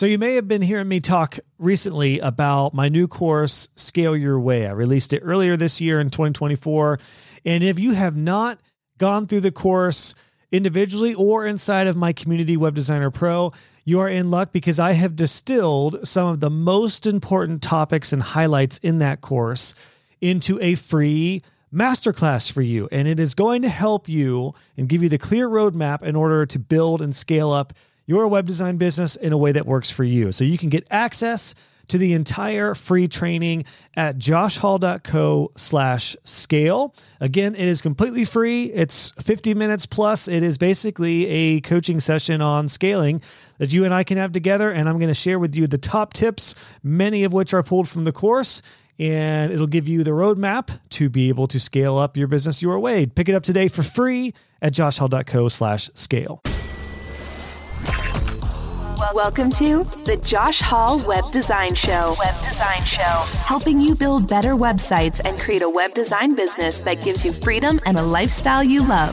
So, you may have been hearing me talk recently about my new course, Scale Your Way. I released it earlier this year in 2024. And if you have not gone through the course individually or inside of my community, Web Designer Pro, you are in luck because I have distilled some of the most important topics and highlights in that course into a free masterclass for you. And it is going to help you and give you the clear roadmap in order to build and scale up your web design business in a way that works for you. So you can get access to the entire free training at joshhall.co slash scale. Again, it is completely free. It's 50 minutes plus. It is basically a coaching session on scaling that you and I can have together. And I'm going to share with you the top tips, many of which are pulled from the course. And it'll give you the roadmap to be able to scale up your business your way. Pick it up today for free at joshhall.co slash scale. Welcome to the Josh Hall Web Design Show. Web Design Show. Helping you build better websites and create a web design business that gives you freedom and a lifestyle you love.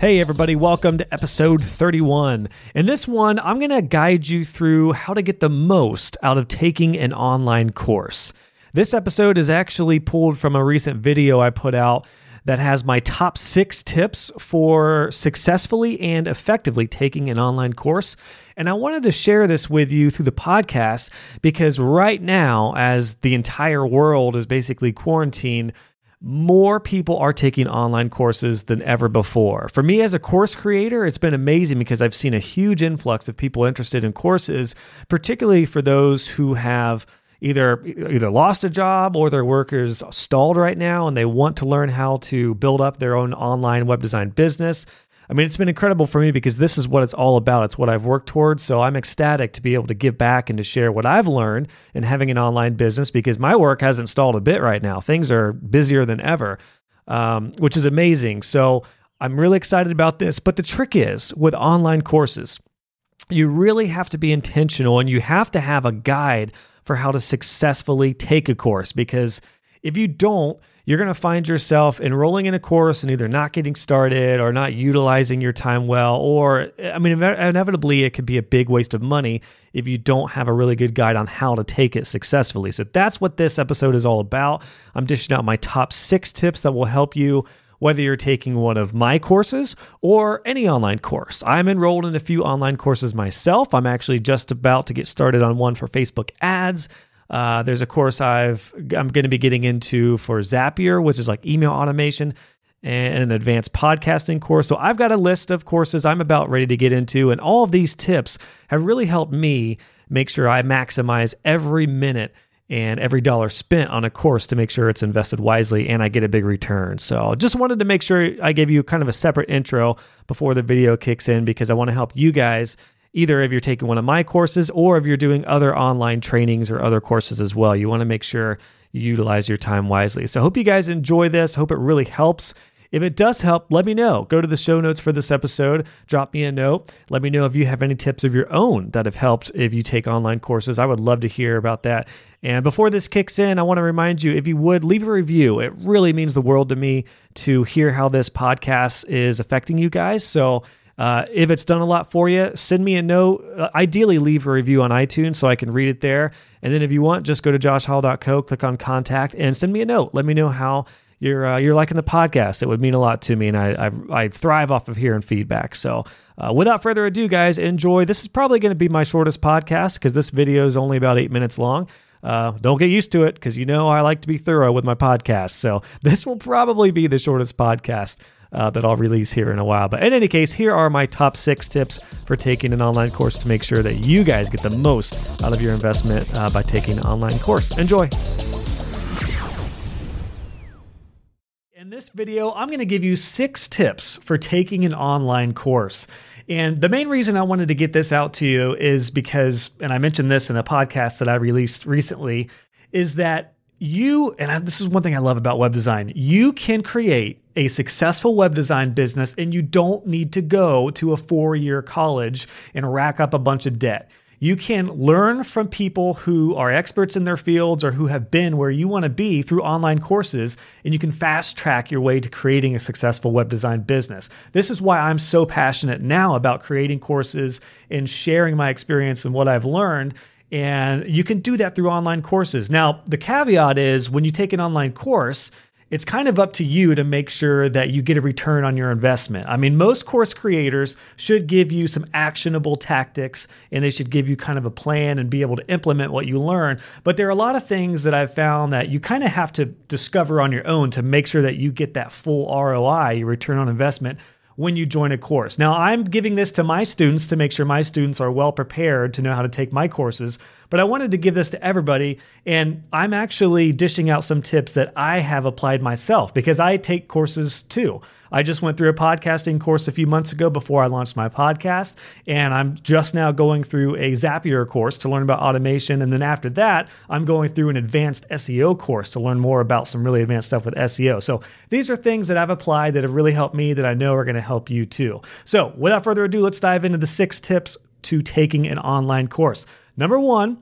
Hey, everybody, welcome to episode 31. In this one, I'm going to guide you through how to get the most out of taking an online course. This episode is actually pulled from a recent video I put out that has my top six tips for successfully and effectively taking an online course. And I wanted to share this with you through the podcast because right now, as the entire world is basically quarantined, more people are taking online courses than ever before. For me as a course creator, it's been amazing because I've seen a huge influx of people interested in courses, particularly for those who have either either lost a job or their work is stalled right now and they want to learn how to build up their own online web design business. I mean, it's been incredible for me because this is what it's all about. It's what I've worked towards. So I'm ecstatic to be able to give back and to share what I've learned in having an online business because my work hasn't stalled a bit right now. Things are busier than ever, um, which is amazing. So I'm really excited about this. But the trick is with online courses, you really have to be intentional and you have to have a guide for how to successfully take a course because if you don't, you're going to find yourself enrolling in a course and either not getting started or not utilizing your time well. Or, I mean, inevitably, it could be a big waste of money if you don't have a really good guide on how to take it successfully. So, that's what this episode is all about. I'm dishing out my top six tips that will help you whether you're taking one of my courses or any online course. I'm enrolled in a few online courses myself. I'm actually just about to get started on one for Facebook ads. Uh, there's a course I've I'm going to be getting into for Zapier, which is like email automation, and an advanced podcasting course. So I've got a list of courses I'm about ready to get into, and all of these tips have really helped me make sure I maximize every minute and every dollar spent on a course to make sure it's invested wisely and I get a big return. So just wanted to make sure I gave you kind of a separate intro before the video kicks in because I want to help you guys either if you're taking one of my courses or if you're doing other online trainings or other courses as well. You want to make sure you utilize your time wisely. So I hope you guys enjoy this. Hope it really helps. If it does help, let me know. Go to the show notes for this episode, drop me a note. Let me know if you have any tips of your own that have helped if you take online courses. I would love to hear about that. And before this kicks in, I want to remind you if you would leave a review, it really means the world to me to hear how this podcast is affecting you guys. So, uh, if it's done a lot for you, send me a note. Uh, ideally, leave a review on iTunes so I can read it there. And then if you want, just go to joshhall.co, click on contact, and send me a note. Let me know how you're uh, you're liking the podcast. It would mean a lot to me, and I I, I thrive off of hearing feedback. So, uh, without further ado, guys, enjoy. This is probably going to be my shortest podcast because this video is only about eight minutes long. Uh, don't get used to it because you know I like to be thorough with my podcast. So this will probably be the shortest podcast. Uh, that I'll release here in a while. But in any case, here are my top six tips for taking an online course to make sure that you guys get the most out of your investment uh, by taking an online course. Enjoy. In this video, I'm going to give you six tips for taking an online course. And the main reason I wanted to get this out to you is because, and I mentioned this in a podcast that I released recently, is that you, and this is one thing I love about web design, you can create a successful web design business and you don't need to go to a four year college and rack up a bunch of debt you can learn from people who are experts in their fields or who have been where you want to be through online courses, and you can fast track your way to creating a successful web design business. This is why I'm so passionate now about creating courses and sharing my experience and what I've learned. And you can do that through online courses. Now, the caveat is when you take an online course, it's kind of up to you to make sure that you get a return on your investment. I mean, most course creators should give you some actionable tactics and they should give you kind of a plan and be able to implement what you learn. But there are a lot of things that I've found that you kind of have to discover on your own to make sure that you get that full ROI, your return on investment when you join a course. Now, I'm giving this to my students to make sure my students are well prepared to know how to take my courses, but I wanted to give this to everybody. And I'm actually dishing out some tips that I have applied myself because I take courses too. I just went through a podcasting course a few months ago before I launched my podcast, and I'm just now going through a Zapier course to learn about automation. And then after that, I'm going through an advanced SEO course to learn more about some really advanced stuff with SEO. So these are things that I've applied that have really helped me that I know are going to help you too. So without further ado, let's dive into the six tips to taking an online course. Number one,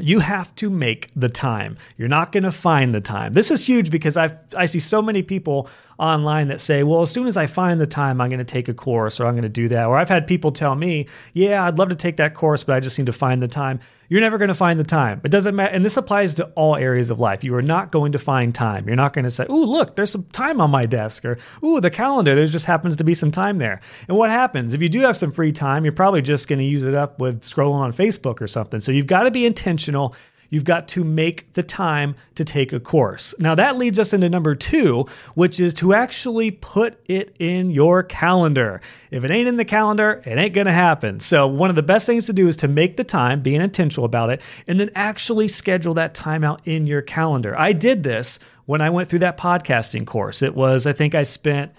you have to make the time. You're not going to find the time. This is huge because I I see so many people online that say, "Well, as soon as I find the time, I'm going to take a course or I'm going to do that." Or I've had people tell me, "Yeah, I'd love to take that course, but I just need to find the time." You're never going to find the time. It doesn't matter, and this applies to all areas of life. You are not going to find time. You're not going to say, oh, look, there's some time on my desk," or oh, the calendar, there just happens to be some time there." And what happens if you do have some free time? You're probably just going to use it up with scrolling on Facebook or something. So you've got to be intentional you've got to make the time to take a course. Now, that leads us into number two, which is to actually put it in your calendar. If it ain't in the calendar, it ain't going to happen. So, one of the best things to do is to make the time, being intentional about it, and then actually schedule that time out in your calendar. I did this when I went through that podcasting course. It was, I think I spent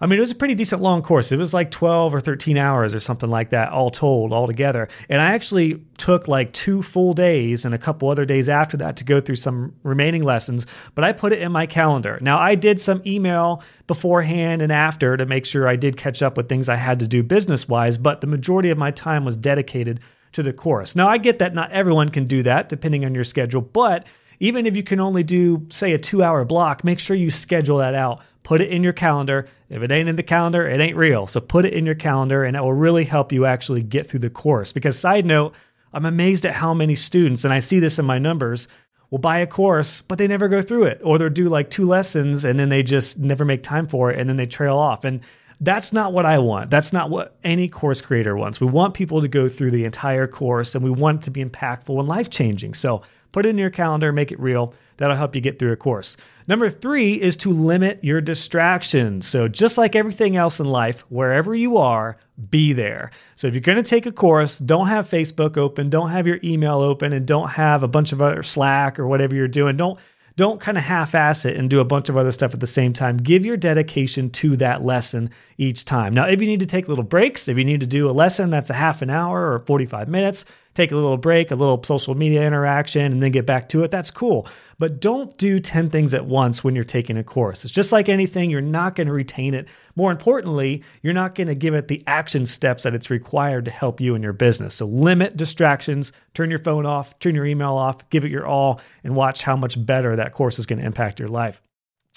I mean, it was a pretty decent long course. It was like 12 or 13 hours or something like that, all told, all together. And I actually took like two full days and a couple other days after that to go through some remaining lessons, but I put it in my calendar. Now, I did some email beforehand and after to make sure I did catch up with things I had to do business wise, but the majority of my time was dedicated to the course. Now, I get that not everyone can do that depending on your schedule, but even if you can only do, say, a two hour block, make sure you schedule that out. Put it in your calendar. If it ain't in the calendar, it ain't real. So put it in your calendar, and it will really help you actually get through the course. Because, side note, I'm amazed at how many students, and I see this in my numbers, will buy a course, but they never go through it, or they'll do like two lessons and then they just never make time for it and then they trail off. And that's not what I want. That's not what any course creator wants. We want people to go through the entire course and we want it to be impactful and life changing. So Put it in your calendar, make it real. That'll help you get through a course. Number three is to limit your distractions. So, just like everything else in life, wherever you are, be there. So, if you're going to take a course, don't have Facebook open, don't have your email open, and don't have a bunch of other Slack or whatever you're doing. Don't don't kind of half ass it and do a bunch of other stuff at the same time. Give your dedication to that lesson each time. Now, if you need to take little breaks, if you need to do a lesson that's a half an hour or 45 minutes, take a little break, a little social media interaction, and then get back to it, that's cool. But don't do 10 things at once when you're taking a course. It's just like anything, you're not going to retain it. More importantly, you're not going to give it the action steps that it's required to help you in your business. So limit distractions, turn your phone off, turn your email off, give it your all, and watch how much better that course is going to impact your life.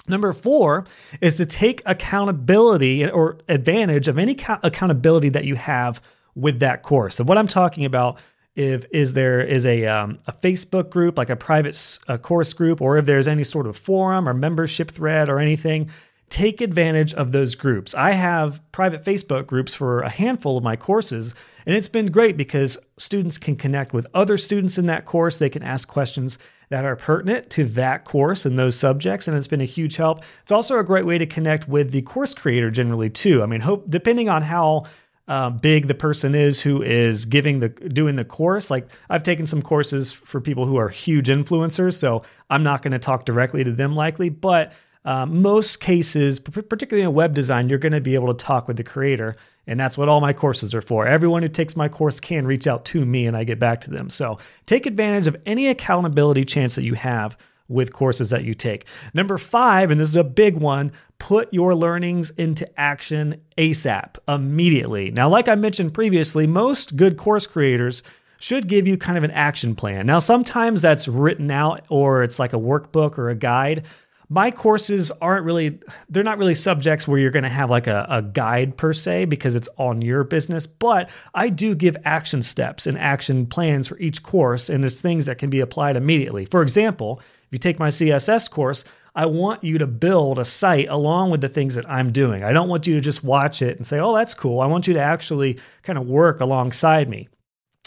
Number four is to take accountability or advantage of any accountability that you have with that course. And what I'm talking about if is there is a um, a Facebook group like a private a course group or if there's any sort of forum or membership thread or anything take advantage of those groups. I have private Facebook groups for a handful of my courses and it's been great because students can connect with other students in that course. They can ask questions that are pertinent to that course and those subjects and it's been a huge help. It's also a great way to connect with the course creator generally too. I mean, hope depending on how uh, big the person is who is giving the doing the course. Like I've taken some courses for people who are huge influencers, so I'm not going to talk directly to them likely, but uh, most cases, particularly in web design, you're going to be able to talk with the creator, and that's what all my courses are for. Everyone who takes my course can reach out to me, and I get back to them. So take advantage of any accountability chance that you have with courses that you take. Number five, and this is a big one, put your learnings into action ASAP, immediately. Now, like I mentioned previously, most good course creators should give you kind of an action plan. Now, sometimes that's written out or it's like a workbook or a guide. My courses aren't really, they're not really subjects where you're going to have like a, a guide per se because it's on your business, but I do give action steps and action plans for each course, and it's things that can be applied immediately. For example, if you take my CSS course, I want you to build a site along with the things that I'm doing. I don't want you to just watch it and say, oh, that's cool. I want you to actually kind of work alongside me.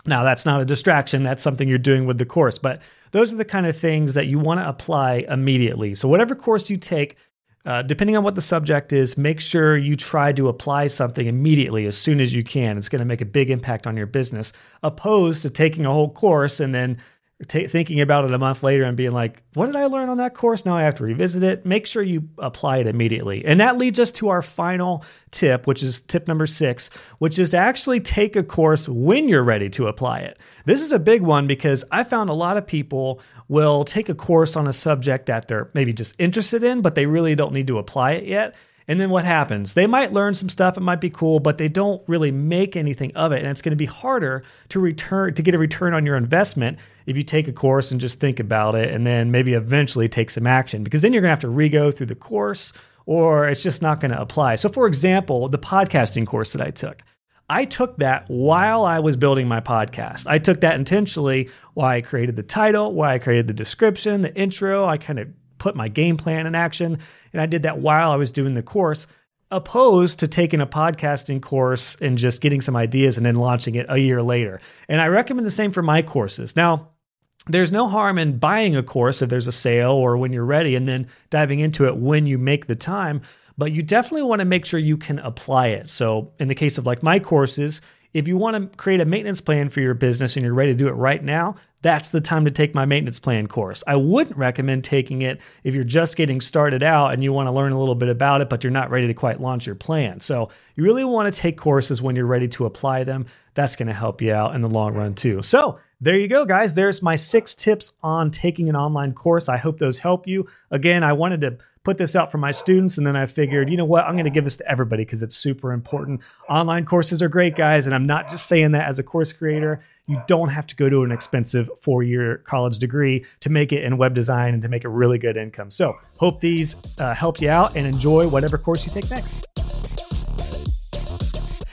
Now, that's not a distraction. That's something you're doing with the course. But those are the kind of things that you want to apply immediately. So, whatever course you take, uh, depending on what the subject is, make sure you try to apply something immediately as soon as you can. It's going to make a big impact on your business, opposed to taking a whole course and then t- thinking about it a month later and being like, what did I learn on that course? Now I have to revisit it. Make sure you apply it immediately. And that leads us to our final tip, which is tip number six, which is to actually take a course when you're ready to apply it. This is a big one because I found a lot of people will take a course on a subject that they're maybe just interested in, but they really don't need to apply it yet. And then what happens? They might learn some stuff, it might be cool, but they don't really make anything of it. And it's going to be harder to return to get a return on your investment if you take a course and just think about it and then maybe eventually take some action because then you're going to have to re-go through the course or it's just not going to apply. So for example, the podcasting course that I took. I took that while I was building my podcast. I took that intentionally while I created the title, while I created the description, the intro. I kind of put my game plan in action. And I did that while I was doing the course, opposed to taking a podcasting course and just getting some ideas and then launching it a year later. And I recommend the same for my courses. Now, there's no harm in buying a course if there's a sale or when you're ready and then diving into it when you make the time. But you definitely want to make sure you can apply it. So, in the case of like my courses, if you want to create a maintenance plan for your business and you're ready to do it right now, that's the time to take my maintenance plan course. I wouldn't recommend taking it if you're just getting started out and you want to learn a little bit about it, but you're not ready to quite launch your plan. So you really want to take courses when you're ready to apply them. That's going to help you out in the long run too. So there you go, guys. There's my six tips on taking an online course. I hope those help you. Again, I wanted to put this out for my students. And then I figured, you know what, I'm going to give this to everybody because it's super important. Online courses are great, guys. And I'm not just saying that as a course creator. You don't have to go to an expensive four year college degree to make it in web design and to make a really good income. So, hope these uh, helped you out and enjoy whatever course you take next.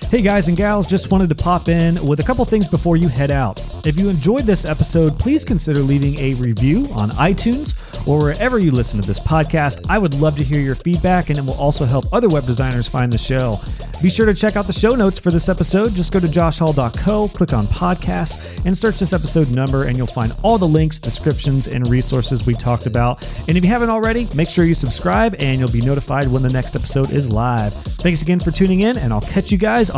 Hey guys and gals, just wanted to pop in with a couple things before you head out. If you enjoyed this episode, please consider leaving a review on iTunes or wherever you listen to this podcast. I would love to hear your feedback and it will also help other web designers find the show. Be sure to check out the show notes for this episode. Just go to joshhall.co, click on podcasts, and search this episode number, and you'll find all the links, descriptions, and resources we talked about. And if you haven't already, make sure you subscribe and you'll be notified when the next episode is live. Thanks again for tuning in, and I'll catch you guys